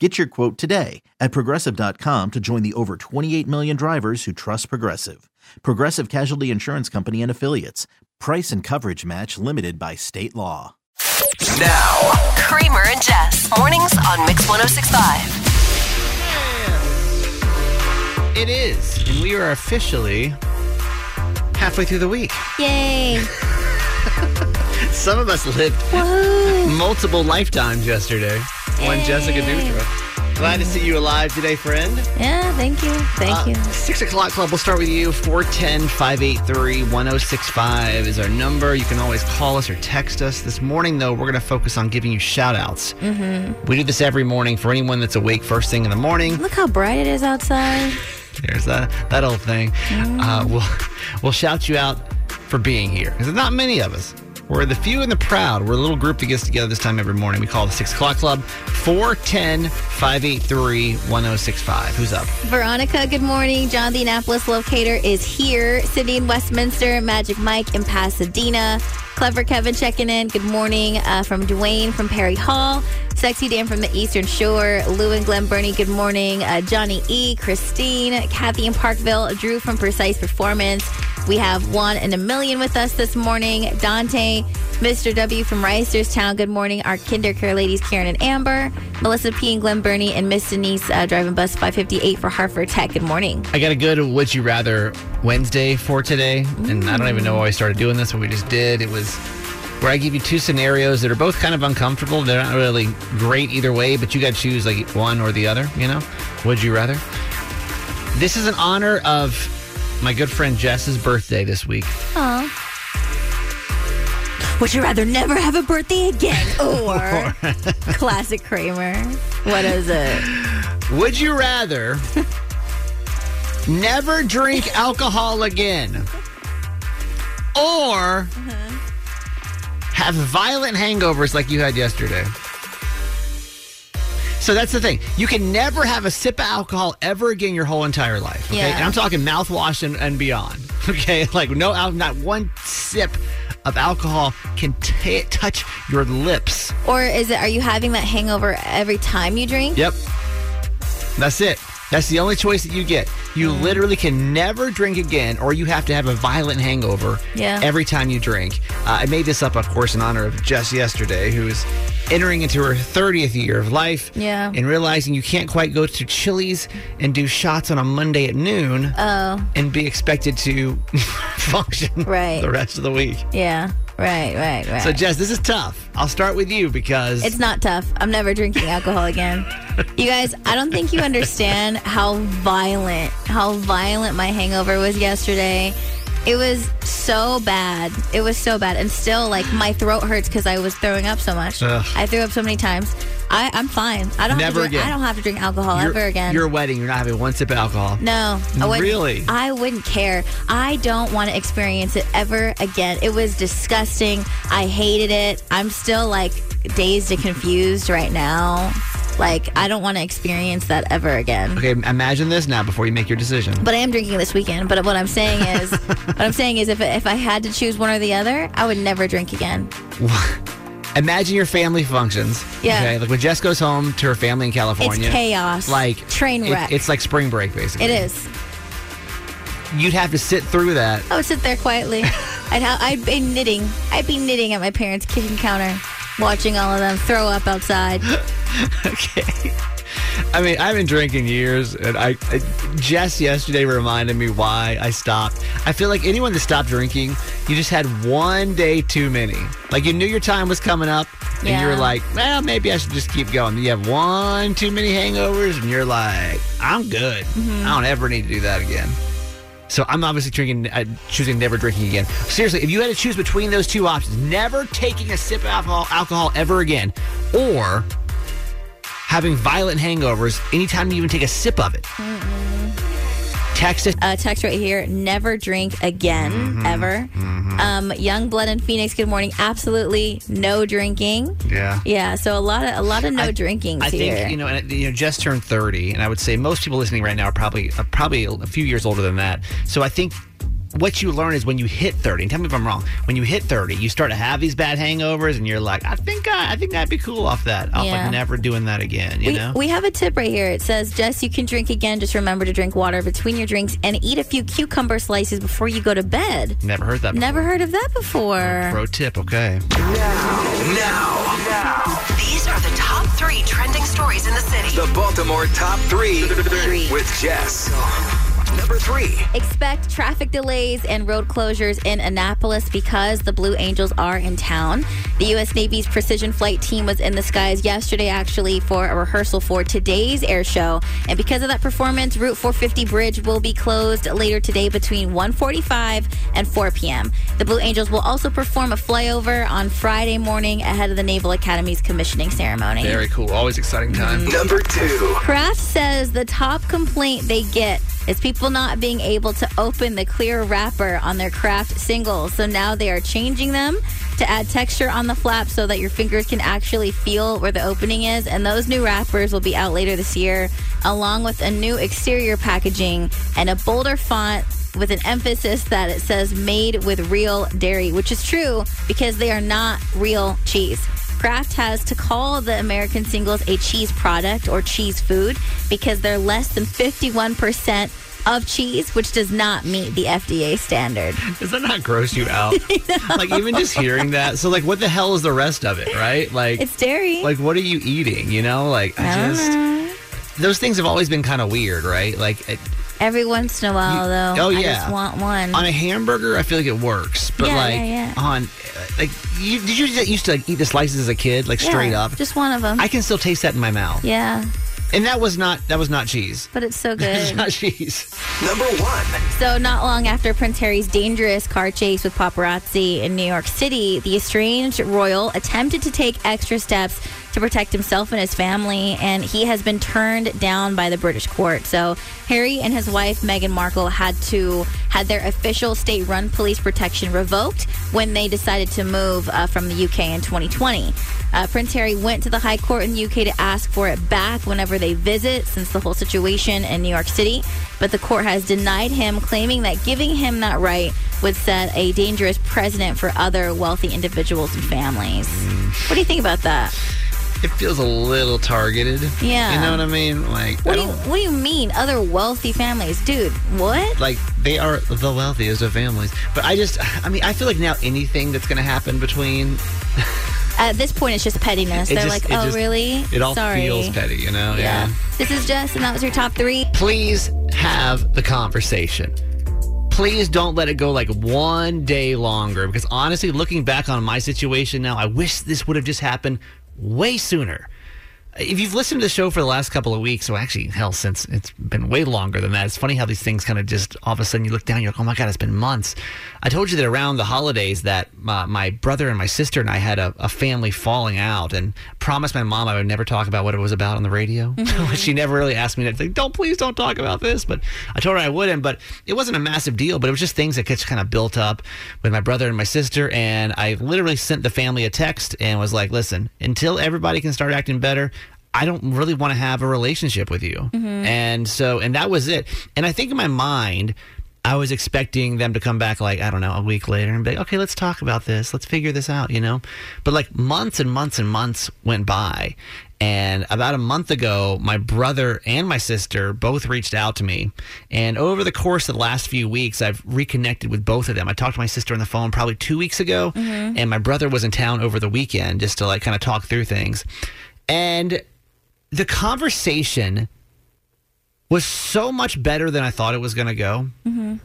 Get your quote today at progressive.com to join the over 28 million drivers who trust Progressive. Progressive Casualty Insurance Company and Affiliates. Price and coverage match limited by state law. Now, Kramer and Jess. Mornings on Mix 1065. It is, and we are officially halfway through the week. Yay. Some of us lived multiple lifetimes yesterday. One Jessica Dutra. Glad to see you alive today, friend. Yeah, thank you. Thank Uh, you. Six o'clock club. We'll start with you. 410 583 1065 is our number. You can always call us or text us. This morning, though, we're going to focus on giving you shout outs. Mm-hmm. We do this every morning for anyone that's awake first thing in the morning. Look how bright it is outside. There's that that old thing. Uh, we'll we'll shout you out for being here because there's not many of us. We're the few and the proud. We're a little group that gets together this time every morning. We call the Six O'Clock Club. 410 583 1065. Who's up? Veronica, good morning. John the Annapolis locator is here. Sydney in Westminster. Magic Mike in Pasadena. Clever Kevin checking in. Good morning uh, from Dwayne from Perry Hall. Sexy Dan from the Eastern Shore. Lou and Glen Burnie, good morning. Uh, Johnny E. Christine. Kathy in Parkville. Drew from Precise Performance. We have one in a million with us this morning. Dante, Mr. W from Reisterstown. Good morning. Our kinder care ladies, Karen and Amber. Melissa P. and Glen Burnie. And Miss Denise uh, driving bus 558 for Harford Tech. Good morning. I got a good Would You Rather Wednesday for today. And I don't even know why I started doing this, but we just did. It was where I give you two scenarios that are both kind of uncomfortable. They're not really great either way, but you got to choose like one or the other, you know? Would you rather? This is in honor of my good friend Jess's birthday this week. Aw. Would you rather never have a birthday again? Or classic Kramer? What is it? Would you rather never drink alcohol again or uh-huh. have violent hangovers like you had yesterday? So that's the thing. You can never have a sip of alcohol ever again your whole entire life. Okay. Yeah. And I'm talking mouthwash and, and beyond. Okay. Like no, not one sip of alcohol can t- touch your lips. Or is it, are you having that hangover every time you drink? Yep. That's it. That's the only choice that you get. You Mm. literally can never drink again, or you have to have a violent hangover Yeah. every time you drink. Uh, I made this up, of course, in honor of Jess yesterday, who is entering into her 30th year of life Yeah. and realizing you can't quite go to Chili's and do shots on a Monday at noon Oh, and be expected to function Right. the rest of the week. yeah. Right, right, right. So, Jess, this is tough. I'll start with you because It's not tough. I'm never drinking alcohol again. You guys, I don't think you understand how violent, how violent my hangover was yesterday. It was so bad. It was so bad. And still, like, my throat hurts because I was throwing up so much. Ugh. I threw up so many times. I, I'm fine. I don't Never have to drink, again. I don't have to drink alcohol your, ever again. your wedding, you're not having one sip of alcohol. No, I wouldn't. Really? I wouldn't care. I don't want to experience it ever again. It was disgusting. I hated it. I'm still like dazed and confused right now. Like I don't want to experience that ever again. Okay, imagine this now before you make your decision. But I am drinking this weekend. But what I'm saying is, what I'm saying is, if if I had to choose one or the other, I would never drink again. Imagine your family functions. Yeah. Okay, like when Jess goes home to her family in California. It's chaos. Like train it- wreck. it's like spring break, basically. it is. You'd have to sit through that. I would sit there quietly. I'd ha- I'd be knitting. I'd be knitting at my parents' kitchen counter, watching all of them throw up outside. okay. I mean, I've been drinking years, and I, I Jess yesterday reminded me why I stopped. I feel like anyone that stopped drinking, you just had one day too many. Like you knew your time was coming up, and you were Yeah. like, "Well, maybe I should just keep going." You have one too many hangovers, and you're like, "I'm good. Mm-hmm. I don't ever need to do that again." So I'm obviously drinking, uh, choosing never drinking again. Seriously, if you had to choose between those two options, never taking a sip of alcohol, alcohol ever again, or having violent hangovers anytime you even take a sip of it, text us. Uh, text right here. Never drink again, Mm-hmm. ever. Um, young blood in Phoenix. Good morning. Absolutely no drinking. Yeah. Yeah. So a lot of a lot of no I- drinking I here. think you know, and you know, just turned thirty, and I would say most people listening right now are probably are probably a few years older than that. So I think what you learn is when you hit thirty. And tell me if I'm wrong. When you hit thirty, you start to have these bad hangovers, and you're like, I think I, I think I'd be cool off that. Off Yeah. like never doing that again. You we, know. we have a tip right here. It says, Jess, you can drink again. Just remember to drink water between your drinks and eat a few cucumber slices before you go to bed. Never heard that. Before. Never heard of that before. Pro tip. Okay. Now, Now. now. these are the top three trending stories in the city. The Baltimore Top Three with Jess. Number three. Expect traffic delays and road closures in Annapolis because the Blue Angels are in town. The U.S. Navy's Precision Flight team was in the skies yesterday, actually, for a rehearsal for today's air show. And because of that performance, Route 450 bridge will be closed later today between 1:45 and 4 p.m. The Blue Angels will also perform a flyover on Friday morning ahead of the Naval Academy's commissioning ceremony. Very cool. Always exciting time. Number two. Kraft says the top complaint they get is people not being able to open the clear wrapper on their Kraft singles. So now they are changing them to add texture on the flap so that your fingers can actually feel where the opening is. And those new wrappers will be out later this year, along with a new exterior packaging and a bolder font with an emphasis that it says made with real dairy, which is true because they are not real cheese. Kraft has to call the American singles a cheese product or cheese food because they're less than 51% of cheese, which does not meet the FDA standard. Does that not gross you out? like even just hearing that. So like, what the hell is the rest of it? Right? Like, It's dairy. like what are you eating? You know? Like I, I just know. those things have always been kind of weird, right? Like it, Every once in a while, You- though, oh, I yeah. just want one. on a hamburger, I feel like it works, but Yeah, like yeah, yeah. on like you did you used to like, eat the slices as a kid, like straight up? Just one of them. I can still taste that in my mouth, yeah, and that was not that was not cheese. but it's so It's good. not cheese. Number one. So, not long after Prince Harry's dangerous car chase with paparazzi in New York City, the estranged royal attempted to take extra steps to protect himself and his family, and he has been turned down by the British court. So, Harry and his wife Meghan Markle had to had their official state-run police protection revoked when they decided to move uh, from the UK in 2020. Uh, Prince Harry went to the High Court in the UK to ask for it back whenever they visit, since the whole situation in New York City. But the court has denied him, claiming that giving him that right would set a dangerous precedent for other wealthy individuals and families. What do you think about that? It feels a little targeted. Yeah. you know what I mean. Like What do you What do you mean, other wealthy families, dude? What? like they are the wealthiest of families. But I just, I mean, I feel like now anything that's going to happen between At this point, it's just pettiness. It They're just- like, it oh, just- really? it all Sorry. feels petty, you know? Yeah. This is Jess, and that was your top three. Please have the conversation. Please don't let it go like one day longer because honestly, looking back on my situation now, I wish this would have just happened way sooner. If you've listened to the show for the last couple of weeks, well, actually, hell, since it's been way longer than that. It's funny how these things kind of just all of a sudden you look down, you're like, oh my God, it's been months. I told you that around the holidays that uh, my brother and my sister and I had a, a family falling out and promised my mom I would never talk about what it was about on the radio. she never really asked me to like, don't, please don't talk about this. But I told her I wouldn't, but it wasn't a massive deal, but it was just things that just kind of built up with my brother and my sister. And I literally sent the family a text and was like, listen, until everybody can start acting better, I don't really want to have a relationship with you. Mm-hmm. And so, and that was it. And I think in my mind, I was expecting them to come back like, I don't know, a week later and be like, okay, let's talk about this. Let's figure this out, you know? But like months and months and months went by. And about a month ago, my brother and my sister both reached out to me. And over the course of the last few weeks, I've reconnected with both of them. I talked to my sister on the phone probably two weeks ago, mm-hmm. and my brother was in town over the weekend just to like kind of talk through things. And the conversation was so much better than I thought it was going to go. Mm-hmm.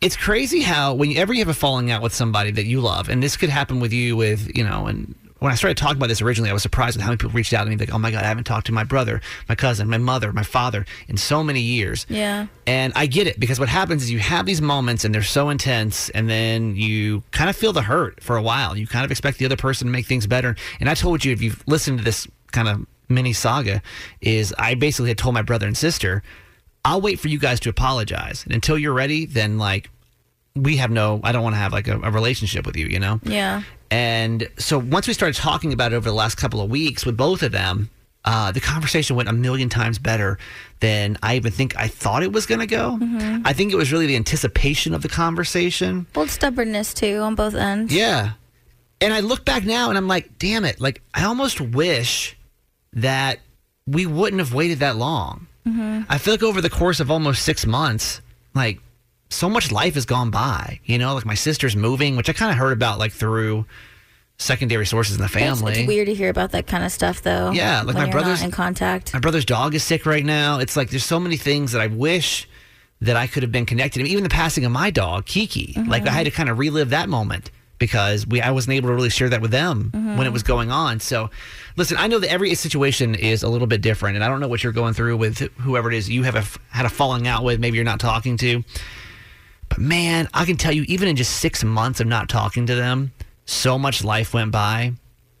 It's crazy how whenever you have a falling out with somebody that you love, and this could happen with you with, you know, and when I started talking about this originally, I was surprised at how many people reached out to me like, oh my God, I haven't talked to my brother, my cousin, my mother, my father in so many years. Yeah. And I get it because what happens is you have these moments and they're so intense, and then you kind of feel the hurt for a while. You kind of expect the other person to make things better. And I told you, if you've listened to this kind of mini saga, is I basically had told my brother and sister, I'll wait for you guys to apologize. And until you're ready, then like, we have no, I don't want to have like a, a relationship with you, you know? Yeah. And so once we started talking about it over the last couple of weeks with both of them, uh, the conversation went a million times better than I even think I thought it was going to go. I think it was really the anticipation of the conversation. Well, stubbornness too on both ends. Yeah. And I look back now and I'm like, damn it. Like, I almost wish that we wouldn't have waited that long. Mm-hmm. I feel like over the course of almost six months, like, so much life has gone by. You know, like my sister's moving, which I kind of heard about like through secondary sources in the family. It's weird to hear about that kind of stuff, though. Yeah, like when my you're brother's- not in contact. My brother's dog is sick right now. It's like there's so many things that I wish that I could have been connected. To. Even the passing of my dog, Kiki. Like I mm-hmm. had to kind of relive that moment because we I wasn't able to really share that with them when it mm-hmm. was going on. So listen, I know that every situation is a little bit different and I don't know what you're going through with whoever it is you have a, had a falling out with, maybe you're not talking to. But man, I can tell you even in just 6 months of not talking to them, so much life went by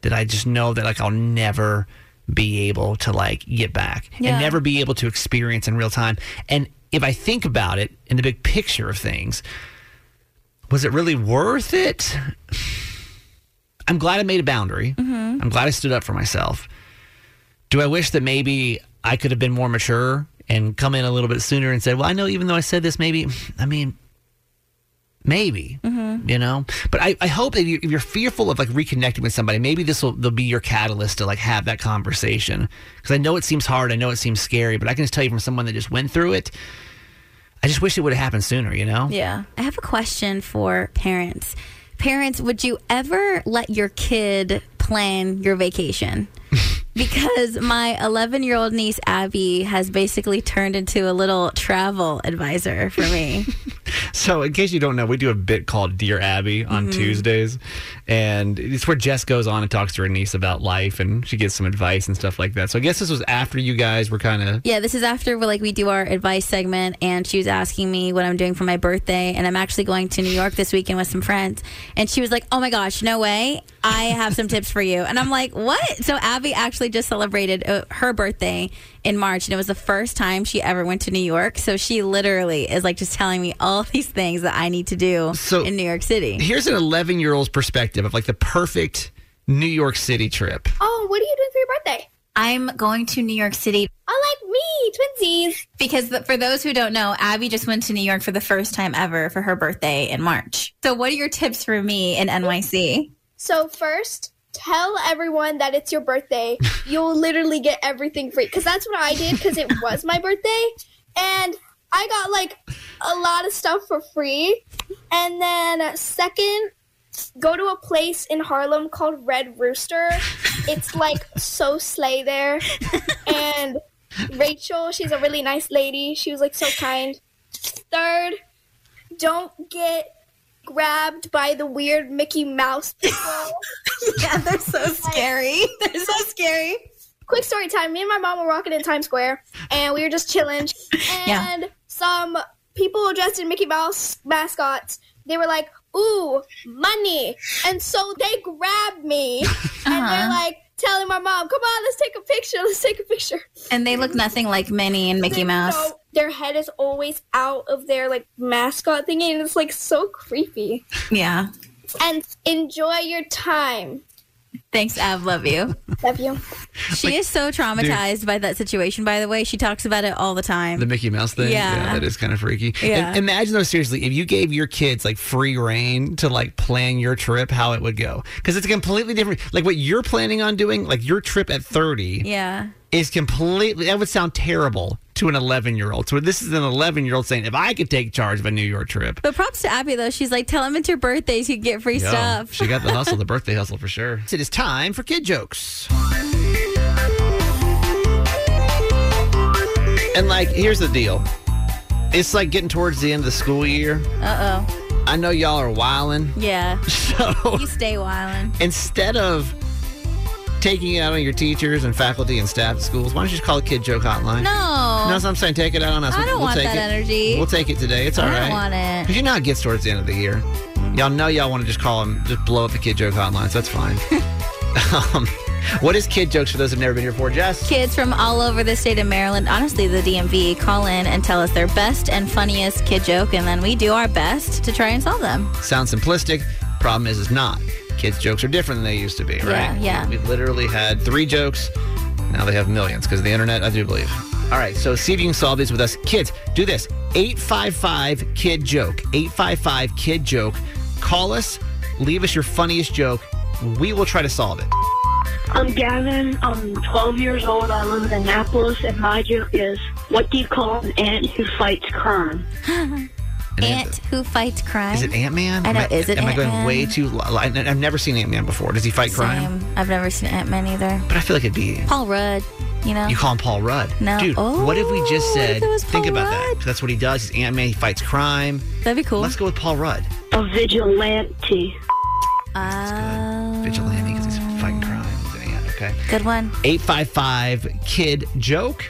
that I just know that like I'll never be able to like get back Yeah. and never be able to experience in real time. And if I think about it in the big picture of things, was it really worth it? I'm glad I made a boundary. Mm-hmm. I'm glad I stood up for myself. Do I wish that maybe I could have been more mature and come in a little bit sooner and said, well, I know even though I said this, maybe, I mean, maybe, mm-hmm. you know, but I, I hope that you, if you're fearful of like reconnecting with somebody, maybe this will be your catalyst to like have that conversation. Because I know it seems hard, I know it seems scary, but I can just tell you from someone that just went through it. I just wish it would have happened sooner, you know? Yeah. I have a question for parents. Parents, would you ever let your kid plan your vacation? because my 11 year old niece, Abby, has basically turned into a little travel advisor for me. So, in case you don't know, we do a bit called Dear Abby on mm-hmm. Tuesdays, and it's where Jess goes on and talks to her niece about life, and she gets some advice and stuff like that. So, I guess this was after you guys were kind of yeah, this is after we like we do our advice segment, and she was asking me what I'm doing for my birthday, and I'm actually going to New York this weekend with some friends, and she was like, "Oh my gosh, no way! I have some tips for you," and I'm like, "What?" So Abby actually just celebrated uh, her birthday in March, and it was the first time she ever went to New York. So she literally is like just telling me all these things that I need to do So- in New York City. here's an 11 year old's perspective of like the perfect New York City trip. Oh, what are you doing for your birthday? I'm going to New York City I like me, twinsies. Because th- for those who don't know, Abby just went to New York for the first time ever for her birthday in March. So, what are your tips for me in NYC? So first, tell everyone that it's your birthday. You'll literally get everything free. Because that's what I did. Because it was my birthday, and I got like a lot of stuff for free. And then second, go to a place in Harlem called Red Rooster. It's like so slay there. And Rachel, she's a really nice lady. She was like so kind. Third, don't get grabbed by the weird Mickey Mouse people. Yeah, they're so scary. They're so scary. Quick story time. Me and my mom were walking in Times Square and we were just chilling. Yeah. And some people dressed in Mickey Mouse mascots, they were like, ooh, money. And so they grabbed me and they're uh-huh. like telling my mom, come on, let's take a picture. Let's take a picture. And they look nothing like Minnie and Mickey Mouse. So their head is always out of their like mascot thingy and it's like so creepy. Yeah. And enjoy your time. Thanks, Ab. Love you. Love you. She is so traumatized by that situation, by the way. She talks about it all the time. The Mickey Mouse thing, Yeah. that is kind of freaky. Yeah. And imagine though, seriously, if you gave your kids like free reign to like plan your trip, how it would go, because it's completely different. Like what you're planning on doing, like your trip at 30, yeah. Is completely that would sound terrible to an 11 year old. So this is an 11 year old saying, if I could take charge of a New York trip, But props to Abby, though. She's like, tell him it's your birthday so you can get free Yo, stuff. she got the hustle, the birthday hustle for sure. It is time for kid jokes. And like, here's the deal. It's like getting towards the end of the school year. Uh oh. I know y'all are wilding. Yeah. So You stay wildin'. instead of taking it out on your teachers and faculty and staff at schools, why don't you just call a kid joke hotline? No. No, that's what I'm saying. Take it out on us. I We'll- don't we'll want take that it. energy. We'll take it today. It's all I right. don't want it. Because you know it gets towards the end of the year. Y'all know y'all want to just call them, just blow up the kid joke hotline, so that's fine. um, what is kid jokes for those who've never been here before, Jess? Kids from all over the state of Maryland, honestly, the DMV, call in and tell us their best and funniest kid joke, and then we do our best to try and solve them. Sounds simplistic. Problem is, it's not. Kids' jokes are different than they used to be, right? Yeah, yeah. We literally had three jokes. Now they have millions because of the internet, I do believe. All right, so see if you can solve these with us. Kids, do this 855 Kid Joke. 855 Kid Joke. Call us, leave us your funniest joke. We will try to solve it. I'm Gavin. I'm 12 years old. I live in Annapolis, and my joke is, what do you call an ant who fights crime? And Ant who fights crime. Is it Ant Man? I know, is it Am I going way too? lo- I- I've never seen Ant Man before. Does he fight crime? I've never seen Ant Man either. But I feel like it'd be. Paul Rudd, you know? You call him Paul Rudd. No. Dude, Oh, what if we just oh, said, it was think Paul about that. That's what he does. He's Ant Man. He fights crime. That'd be cool. Let's go with Paul Rudd. A vigilante. Oh, Vigilante because he's fighting crime. He's an ant, okay. good one. 855 Kid Joke.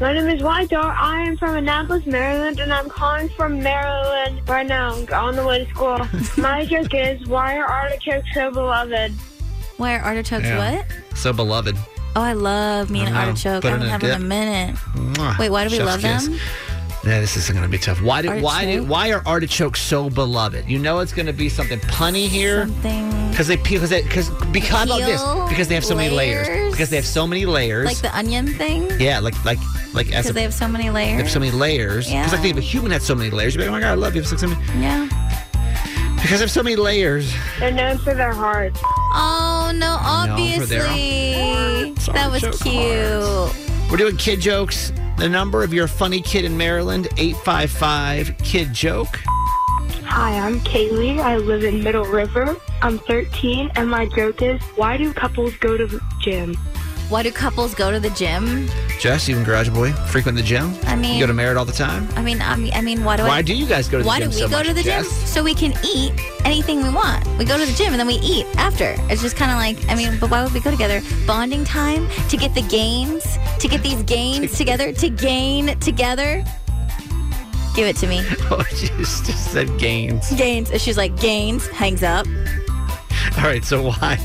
My name is White Dog. I am from Annapolis, Maryland, and I'm calling from Maryland right now, on the way to school. my joke is, why are artichokes so beloved? Why are artichokes Yeah. what? So beloved. Oh, I love me I an know. artichoke. Put I it haven't in had a one in a dip. minute. Mwah. Wait, why do we Chef's love kiss. them? Yeah, this is going to be tough. Why do why do why are artichokes so beloved? You know it's going to be something punny here. Something Because they because they, because because how about this Peel because they have so many layers layers? because they have so many layers like the onion thing. yeah like like like as Because they have so many layers. they have so many layers because Yeah. like if a human had so many layers you'd be like oh my god I love you have so many Yeah. because they have so many layers They're known for their hearts. Oh no! No, their Obviously, hearts. that was Artichoke cute. we're doing kid jokes the number of your funny kid in Maryland 855 kid joke Hi, I'm Kaylee. I live in Middle River. I'm 13, and my joke is, why do couples go to the gym? Why do couples go to the gym? Jess and garage boy frequent the gym I mean- you go to Merritt all the time I mean, I mean, I mean, why do I? why do you guys go to the Why gym do we so go much, to the Jess? gym? So we can eat anything we want. We go to the gym and then we eat after. It's just kind of like, I mean, but why would we go together? Bonding time to get the gains, to get these gains together, to gain together. Give it to me. oh she just just said gains Gains. She's like, gains, hangs up. all right so why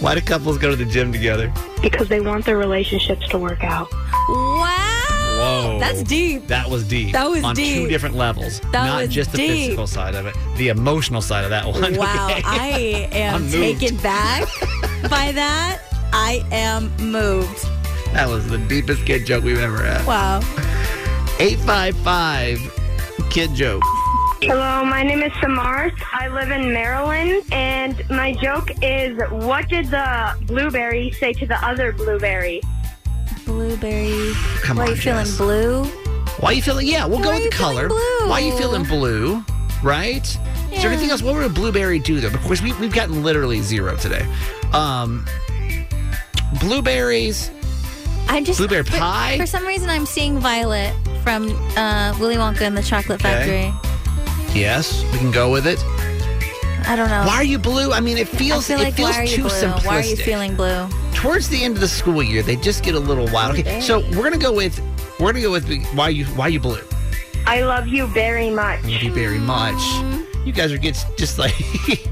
why do couples go to the gym together Because they want their relationships to work out. Wow. Whoa. That's deep. That was deep. That was on two deep. different levels. That Not was just the deep. physical side of it, the emotional side of that one. Wow, okay? I am moved. taken back by that. I am moved. that was the deepest kid joke we've ever had. Wow. 855 kid joke. Hello, my name is Samars. I live in Maryland, and my joke is, what did the blueberry say to the other blueberry? Blueberry. Come Why on, are you feeling blue? Why are you feeling? Yeah, we'll Why go are with you the color. blue? Why are you feeling blue? Right? Is there anything else? What would a blueberry do though? Of course, we, we've gotten literally zero today. Um, blueberries. I'm just Blueberry for- pie? For, some reason, I'm seeing Violet from uh, Willy Wonka and the Chocolate Okay. Factory. Yes, we can go with it. I don't know. Why are you blue? I mean, it I feels feel it feels why are you too blue? simplistic. Why are you feeling blue? Towards the end of the school year, they just get a little wild. Okay, so we're gonna go with we're gonna go with why you why you blue. I love you very much. Thank you very much. You guys are get just like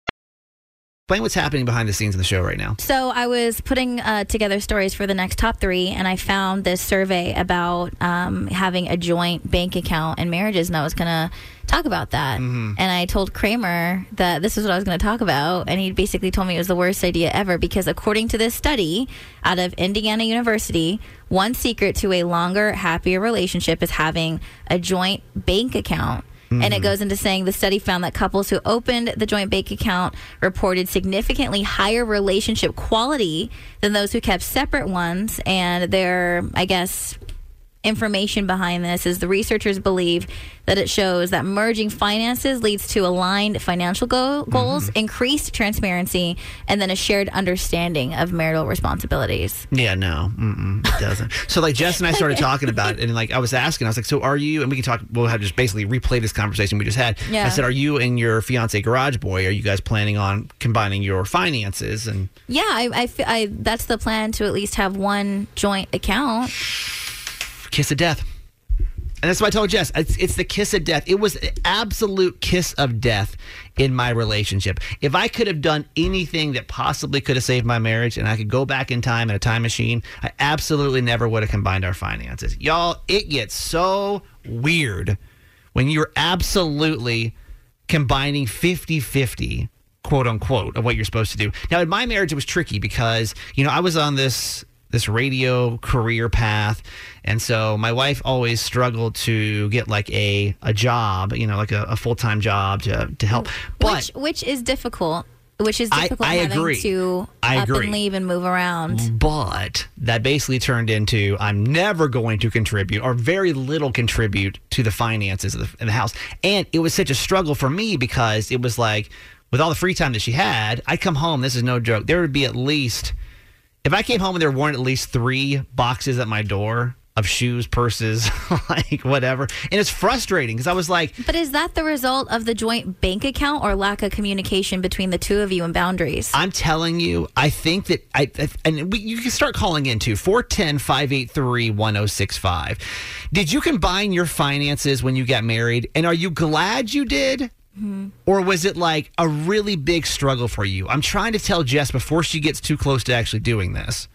Explain what's happening behind the scenes of the show right now. So I was putting uh, together stories for the next top three, and I found this survey about um, having a joint bank account and marriages, and I was gonna talk about that. And I told Kramer that this is what I was gonna talk about, and he basically told me it was the worst idea ever because according to this study out of Indiana University, one secret to a longer, happier relationship is having a joint bank account. And it mm. goes into saying the study found that couples who opened the joint bank account reported significantly higher relationship quality than those who kept separate ones. And their, I guess, information behind this is the researchers believe that it shows that merging finances leads to aligned financial go- goals, mm-hmm. increased transparency, and then a shared understanding of marital responsibilities. Yeah, no, mm-mm, it doesn't. so like Jess and I started talking about it, and like I was asking, I was like, "So are you?" And we can talk. We'll have just basically replay this conversation we just had. Yeah. I said, "Are you and your fiance Garage Boy? Are you guys planning on combining your finances?" And Yeah, I, I, I that's the plan to at least have one joint account. Kiss of death. And that's what I told Jess. It's, it's the kiss of death. It was absolute kiss of death in my relationship. If I could have done anything that possibly could have saved my marriage and I could go back in time in a time machine, I absolutely never would have combined our finances. Y'all, it gets so weird when you're absolutely combining 50 50 quote unquote of what you're supposed to do now in my marriage it was tricky because you know i was on this this radio career path and so my wife always struggled to get like a a job you know like a, a full-time job to to help but which which is difficult. Which is difficult I having agree. to I up agree. and leave and move around. but that basically turned into I'm never going to contribute or very little contribute to the finances of the, of the house. And it was such a struggle for me because it was like with all the free time that she had, I'd come home. This is no joke. There would be at least, if I came home and there weren't at least three boxes at my door of shoes, purses, like whatever. And it's frustrating because I was like, But is that the result of the joint bank account or lack of communication between the two of you and boundaries? I'm telling you, I think that I, I- and we, you can start calling into 410 583 1065. Did you combine your finances when you got married? And are you glad you did? Mm-hmm. Or was it like a really big struggle for you? I'm trying to tell Jess before she gets too close to actually doing this.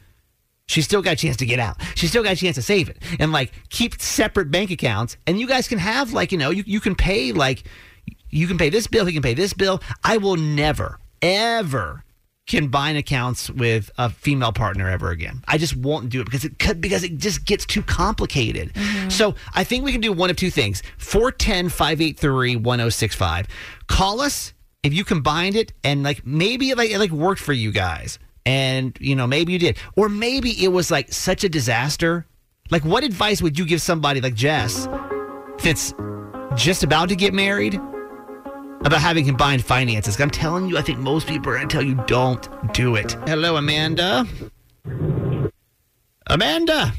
She's still got a chance to get out. She's still got a chance to save it and like keep separate bank accounts. And you guys can have like, you know, you, you can pay like, you can pay this bill, he can pay this bill. I will never, ever combine accounts with a female partner ever again. I just won't do it because it could because it just gets too complicated. Mm-hmm. So I think we can do one of two things. 410-583-1065. Call us if you combined it and like maybe it like it like worked for you guys. And you know, maybe you did. Or maybe it was like such a disaster. Like what advice would you give somebody like Jess that's just about to get married about having combined finances. I'm telling you, I think most people are going to tell you don't do it. Hello, Amanda. Amanda.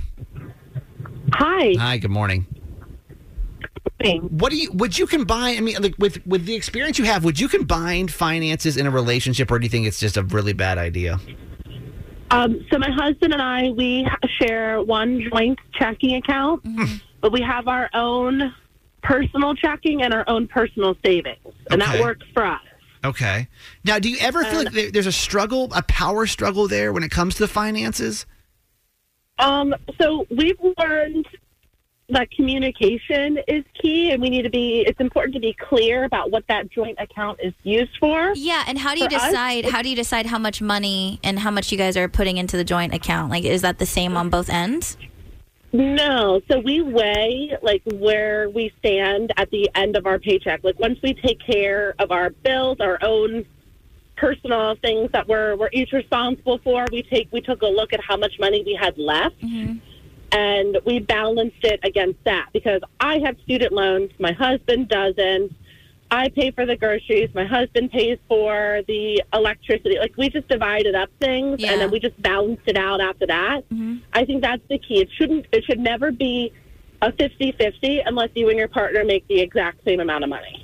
Hi. Hi. Good morning. What do you? Would you combine? I mean, like with with the experience you have, would you combine finances in a relationship, or do you think it's just a really bad idea? Um, so my husband and I, we share one joint checking account, but we have our own personal checking and our own personal savings, and Okay. that works for us. Okay. Now, do you ever feel like there's a struggle, a power struggle there when it comes to the finances? Um, so we've learned that communication is key, and we need to be. It's important to be clear about what that joint account is used for. Yeah, and how do you For us, decide? How do you decide how much money and how much you guys are putting into the joint account? Like, is that the same on both ends? No, so we weigh like where we stand at the end of our paycheck. Like once we take care of our bills, our own personal things that we're we're each responsible for, we take we took a look at how much money we had left, mm-hmm. and we balanced it against that because I have student loans, my husband doesn't. I pay for the groceries, my husband pays for the electricity. Like we just divided up things, Yeah. and then we just balanced it out after that. Mm-hmm. I think that's the key. It shouldn't. It should never be a 50-50 unless you and your partner make the exact same amount of money.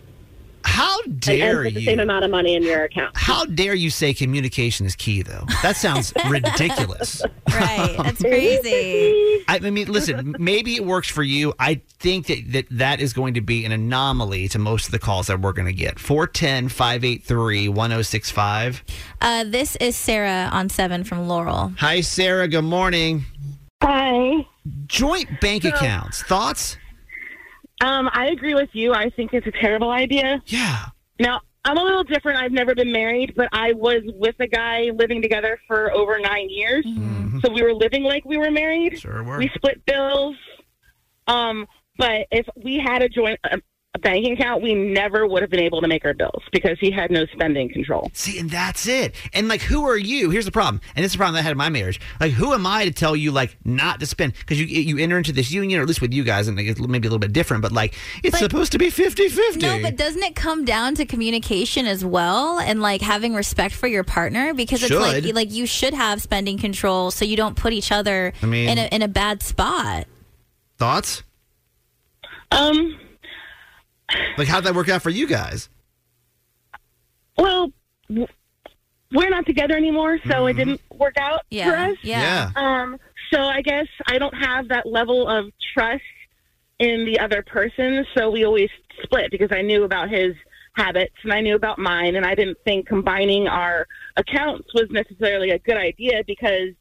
How And dare put the same amount of money in your account. How dare you say communication is key, though? That sounds ridiculous. Right. That's crazy. I mean, listen, maybe it works for you. I think that, that that is going to be an anomaly to most of the calls that we're going to get. 410 583 1065. Uh, this is Sarah on seven from Laurel. Hi, Sarah. Good morning. Hi. Joint bank accounts. Thoughts? Um, I agree with you. I think it's a terrible idea. Yeah. Now, I'm a little different. I've never been married, but I was with a guy living together for over nine years. So we were living like we were married. Sure were. We split bills. Um, but if we had a joint a banking account, we never would have been able to make our bills because he had no spending control. See, and that's it. And like, who are you? Here's the problem, and this is the problem that I had in my marriage. Like, who am I to tell you like not to spend? Because you you enter into this union, or at least with you guys, and it's maybe a little bit different. But like, it's But- supposed to be 50-50. No, but doesn't it come down to communication as well, and like having respect for your partner? Because it's like like you should have spending control, so you don't put each other I mean- in a in a bad spot. Thoughts? Um, Like, how'd that work out for you guys? well, we're not together anymore, so it didn't work out for us. yeah. Um, so I guess I don't have that level of trust in the other person, so we always split because I knew about his habits and I knew about mine, and I didn't think combining our accounts was necessarily a good idea because if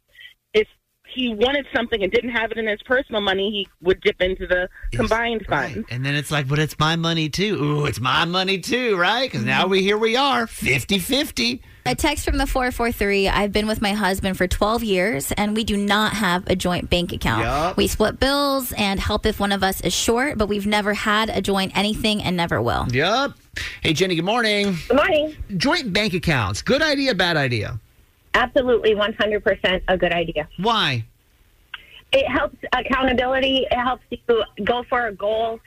he wanted something and didn't have it in his personal money, he would dip into the combined Right. And then it's like, but it's my money too. Ooh, it's my money too, right? Because now we here we are, 50-50. A text from the 443 I've been with my husband for 12 years and we do not have a joint bank account. Yup. We split bills and help if one of us is short, but we've never had a joint anything and never will. Yep. Hey, Jenny. Good morning. Good morning. Joint bank accounts. Good idea, bad idea. Absolutely 100% a good idea. Why? It helps accountability. It helps you go for a goal.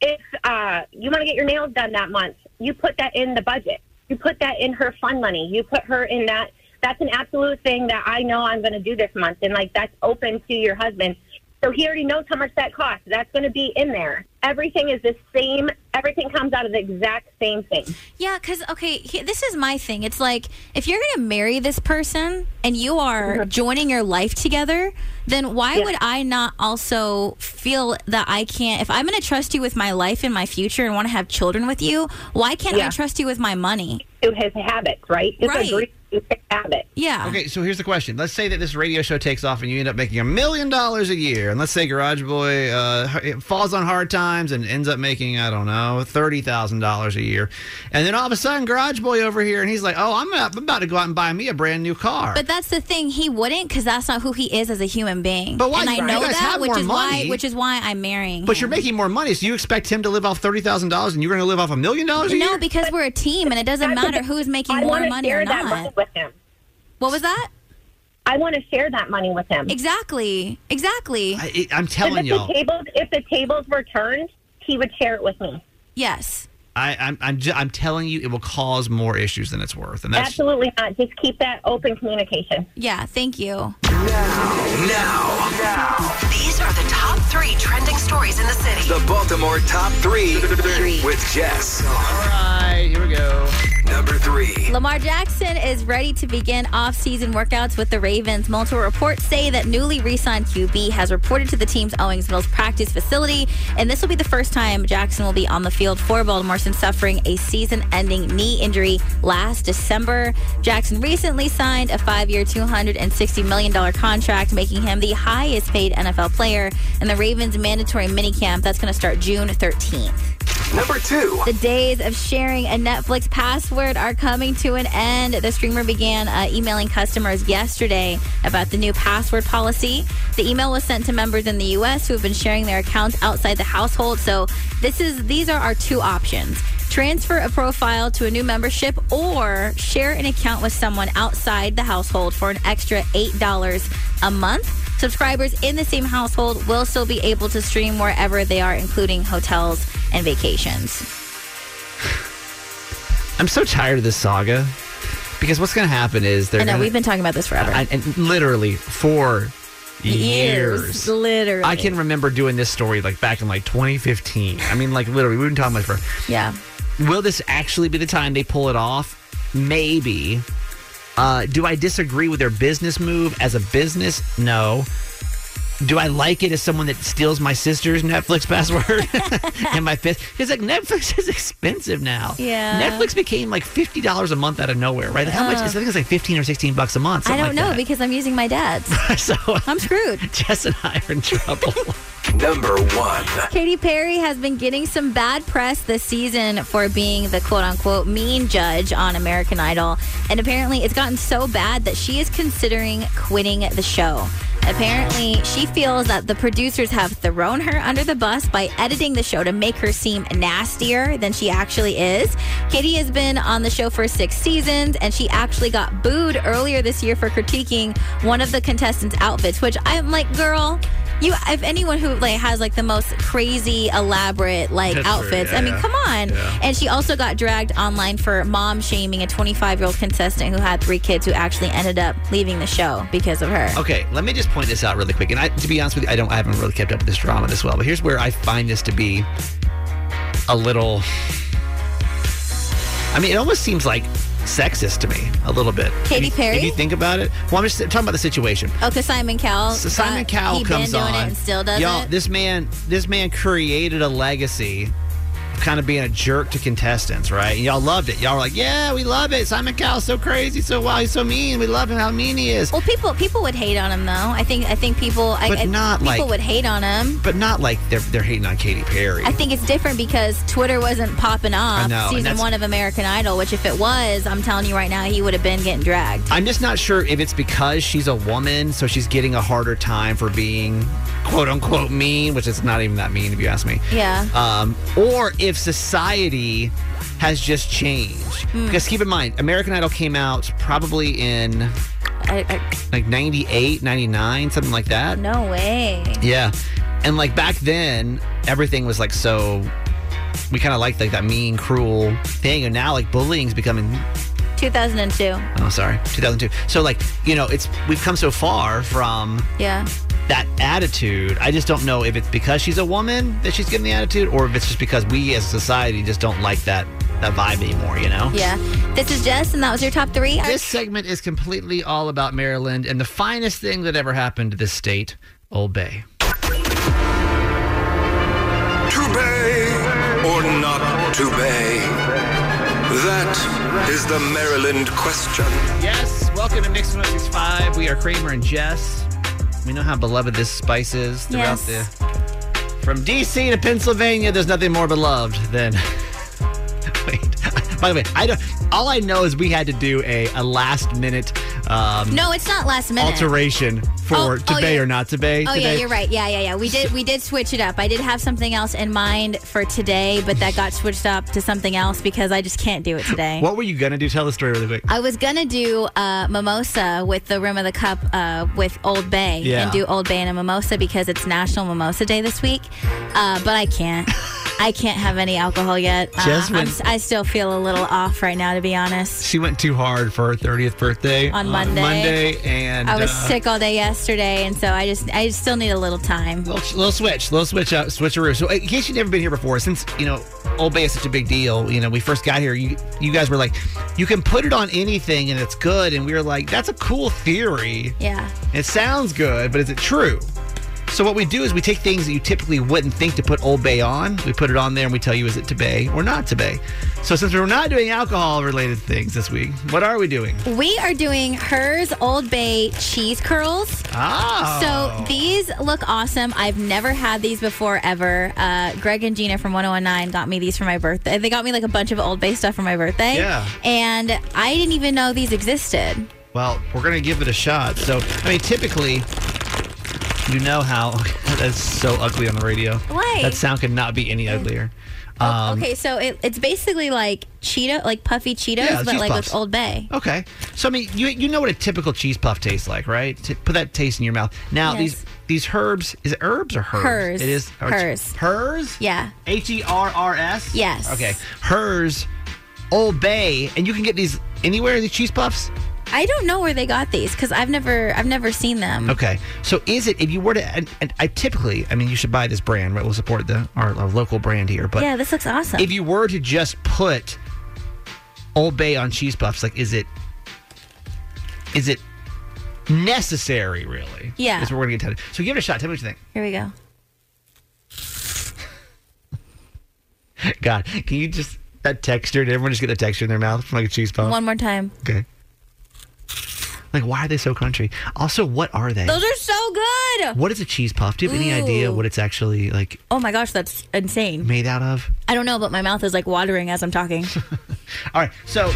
If uh, you want to get your nails done that month, you put that in the budget. You put that in her fund money. You put her in that. That's an absolute thing that I know I'm going to do this month. And like that's open to your husband. So he already knows how much that costs. That's going to be in there. Everything is the same. Everything comes out of the exact same thing. Yeah, because, okay, he, this is my thing. It's like if you're going to marry this person and you are mm-hmm. joining your life together, then why would I not also feel that I can't? If I'm going to trust you with my life and my future and want to have children with you, why can't I trust you with my money? To his habits, right? Just Right. To his. Yeah. Okay, so here's the question. Let's say that this radio show takes off and you end up making a million dollars a year. And let's say Garage Boy uh, falls on hard times and ends up making, I don't know, $30,000 a year. And then all of a sudden, Garage Boy over here, and he's like, oh, I'm about, I'm about to go out and buy me a brand new car. But that's the thing. He wouldn't because that's not who he is as a human being. But why- And I you know guys that, have which more is why, money. which is why I'm marrying. But him. you're making more money, so you expect him to live off $30,000 and you're going to live off a million dollars a year? no, because we're a team, and it doesn't matter who's making I more money share or that not. With him. What was that? I want to share that money with him. Exactly. Exactly. I, I'm telling y'all. if the tables were turned, he would share it with me. yes. I, I'm, I'm, ju- I'm telling you, it will cause more issues than it's worth. And that's Absolutely not. Just keep that open communication. Yeah. Thank you. Now. Now, These are the top three trending stories in the city. the Baltimore top three with Jess. all right. Here we go. Three. Lamar Jackson is ready to begin off-season workouts with the Ravens. Multiple reports say that newly re-signed QB has reported to the team's Owings Mills practice facility, and this will be the first time Jackson will be on the field for Baltimore since suffering a season-ending knee injury last December. Jackson recently signed a five-year, $260 million contract, making him the highest-paid NFL player in the Ravens' mandatory minicamp that's going to start June 13th. Number two. The days of sharing a Netflix password are coming to an end. The streamer began uh, emailing customers yesterday about the new password policy. The email was sent to members in the U.S. who have been sharing their accounts outside the household. So this is these are our two options. Transfer a profile to a new membership or share an account with someone outside the household for an extra $8 a month. Subscribers in the same household will still be able to stream wherever they are, including hotels and vacations. I'm so tired of this saga because what's going to happen is they're I know gonna, we've been talking about this forever. I- and literally for years. literally. I can remember doing this story like back in like 2015. I mean, like literally, we've been talking about it for. Yeah. Will this actually be the time they pull it off? Maybe. Uh, do I disagree with their business move as a business? No. Do I like it as someone that steals my sister's Netflix password and my fifth? Because like Netflix is expensive now. Yeah. Netflix became like fifty dollars a month out of nowhere, right? Like How much? Uh. I think it's like fifteen or sixteen bucks a month. I don't like know that. because I'm using my dad's. so I'm screwed. Jess and I are in trouble. Number one. Katy Perry has been getting some bad press this season for being the quote unquote mean judge on American Idol. And apparently it's gotten so bad that she is considering quitting the show. Apparently, she feels that the producers have thrown her under the bus by editing the show to make her seem nastier than she actually is. Katy has been on the show for six seasons, and she actually got booed earlier this year for critiquing one of the contestants' outfits, which I'm like, girl, you if anyone who like has like the most crazy elaborate like outfits yeah, i mean come on Yeah. and she also got dragged online for mom shaming a 25 year old contestant who had three kids who actually ended up leaving the show because of her Okay, let me just point this out really quick. And I, to be honest with you, I don't, I haven't really kept up with this drama this well. But here's where I find this to be a little. I mean, it almost seems like sexist to me a little bit. Katy If you- Perry? If you think about it, well, I'm just talking about the situation. oh because simon cowell So Simon Cowell comes been doing on. it and still does Y'all, it this man, this man created a legacy kind of being a jerk to contestants, right? And y'all loved it. Y'all were like, "Yeah, we love it. Simon Cowell's so crazy, so wow, he's so mean. We love him. How mean he is." well people people would hate on him though i think i think people But I, I- not people like- would hate on him But not like they're they're hating on Katy Perry. I think it's different because Twitter wasn't popping off know, season one of American Idol, which if it was, I'm telling you right now, he would have been getting dragged. I'm just not sure if it's because she's a woman, so she's getting a harder time for being quote unquote mean, which is not even that mean if you ask me. Yeah. Um, or if society has just changed. Hmm. Because keep in mind, American Idol came out probably in I, I, like 98, 99, something like that. no way. Yeah. And like back then, everything was like so. We kind of liked like that mean, cruel thing, and now like bullying's becoming 2002. Oh, sorry, 2002. So, like, you know, it's we've come so far from Yeah. That attitude. I just don't know if it's because she's a woman that she's getting the attitude, or if it's just because we as a society just don't like that that vibe anymore. You know? Yeah. This is Jess, and that was your top three. This segment is completely all about Maryland and the finest thing that ever happened to this state, Old Bay. To bay or not to bay? That is the Maryland question. Yes, welcome to Mix 1065. We are Kramer and Jess. We know how beloved this spice is throughout Yes. the. From DC to Pennsylvania, there's nothing more beloved than. By the way, I don't. All I know is we had to do a, a last minute um, No, it's not last minute. alteration for Oh, to oh, bay yeah. or not to bay. Oh today. yeah, you're right. Yeah, yeah, yeah. We did we did switch it up. I did have something else in mind for today, but that got switched up to something else because I just can't do it today. What were you gonna do? Tell the story really quick. I was gonna do uh, mimosa with the rim of the cup uh, with Old Bay Yeah. and do Old Bay and a mimosa because it's National Mimosa Day this week, uh, but I can't. I can't have any alcohol yet. Uh, I'm s- I still feel a little off right now, to be honest. She went too hard for her 30th birthday On Monday. Monday, and I was uh, sick all day yesterday, and so I just I still need a little time. Little, little switch, little switch up, switcheroo. So, in case you've never been here before, since you know Old Bay is such a big deal, you know, we first got here, you you guys were like, you can put it on anything and it's good, and we were like, that's a cool theory. Yeah. It sounds good, but is it true? So what we do is we take things that you typically wouldn't think to put Old Bay on. We put it on there and we tell you is it to Bay or not to Bay. So since we're not doing alcohol related things this week, what are we doing? We are doing Herr's Old Bay cheese curls. Oh. So these look awesome. I've never had these before ever. Uh, Greg and Gina from 1019 got me these for my birthday. They got me like a bunch of Old Bay stuff for my birthday. Yeah. And I didn't even know these existed. Well, we're going to give it a shot. So, I mean, typically, you know how that's so ugly on the radio. Why? That sound could not be any uglier. Um, okay, so it, it's basically like Cheeto, like puffy Cheetos, Yeah, but like puffs. with Old Bay. Okay. So I mean, you you know what a typical cheese puff tastes like, right? To put that taste in your mouth. Now Yes. these these herbs, is it herbs or herbs? Herr's. It is it's- Herr's. Herr's. Yeah. H e r r s. Yes. Okay. Herr's, Old Bay, and you can get these anywhere. These cheese puffs. I don't know where they got these because I've never, I've never seen them. Okay. So is it if you were to? And, and I typically, I mean, you should buy this brand. Right? We'll support the our, our local brand here. But yeah, this looks awesome. if you were to just put Old Bay on cheese puffs, like, is it is it necessary? Really? Yeah. Is what we're gonna get to. So give it a shot. Tell me what you think. Here we go. God, can you just that texture? Did everyone just get the texture in their mouth from like a cheese puff? One more time. Okay. Like, why are they so crunchy? Also, what are they? Those are so good. what is a cheese puff? Do you have any idea what it's actually like Oh my gosh, that's insane. made out of? I don't know, but my mouth is like watering as I'm talking. All right, so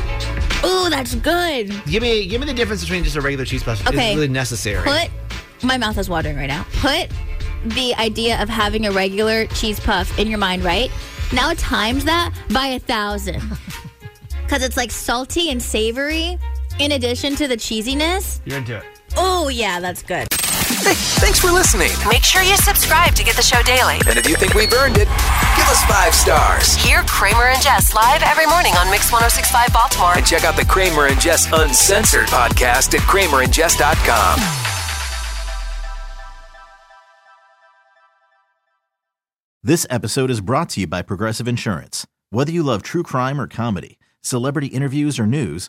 Ooh, that's good. give me give me the difference between just a regular cheese puff. Is Okay. it really necessary? Put my mouth is watering right now. Put the idea of having a regular cheese puff in your mind, right? Now times that by a thousand. Because it's like salty and savory in addition to the cheesiness. You're into it. Oh, yeah, that's good. Hey, thanks for listening. Make sure you subscribe to get the show daily. And if you think we've earned it, give us five stars. Hear Kramer and Jess live every morning on Mix 1065 Baltimore. And check out the Kramer and Jess Uncensored podcast at kramerandjess.com. This episode is brought to you by Progressive Insurance. Whether you love true crime or comedy, celebrity interviews or news,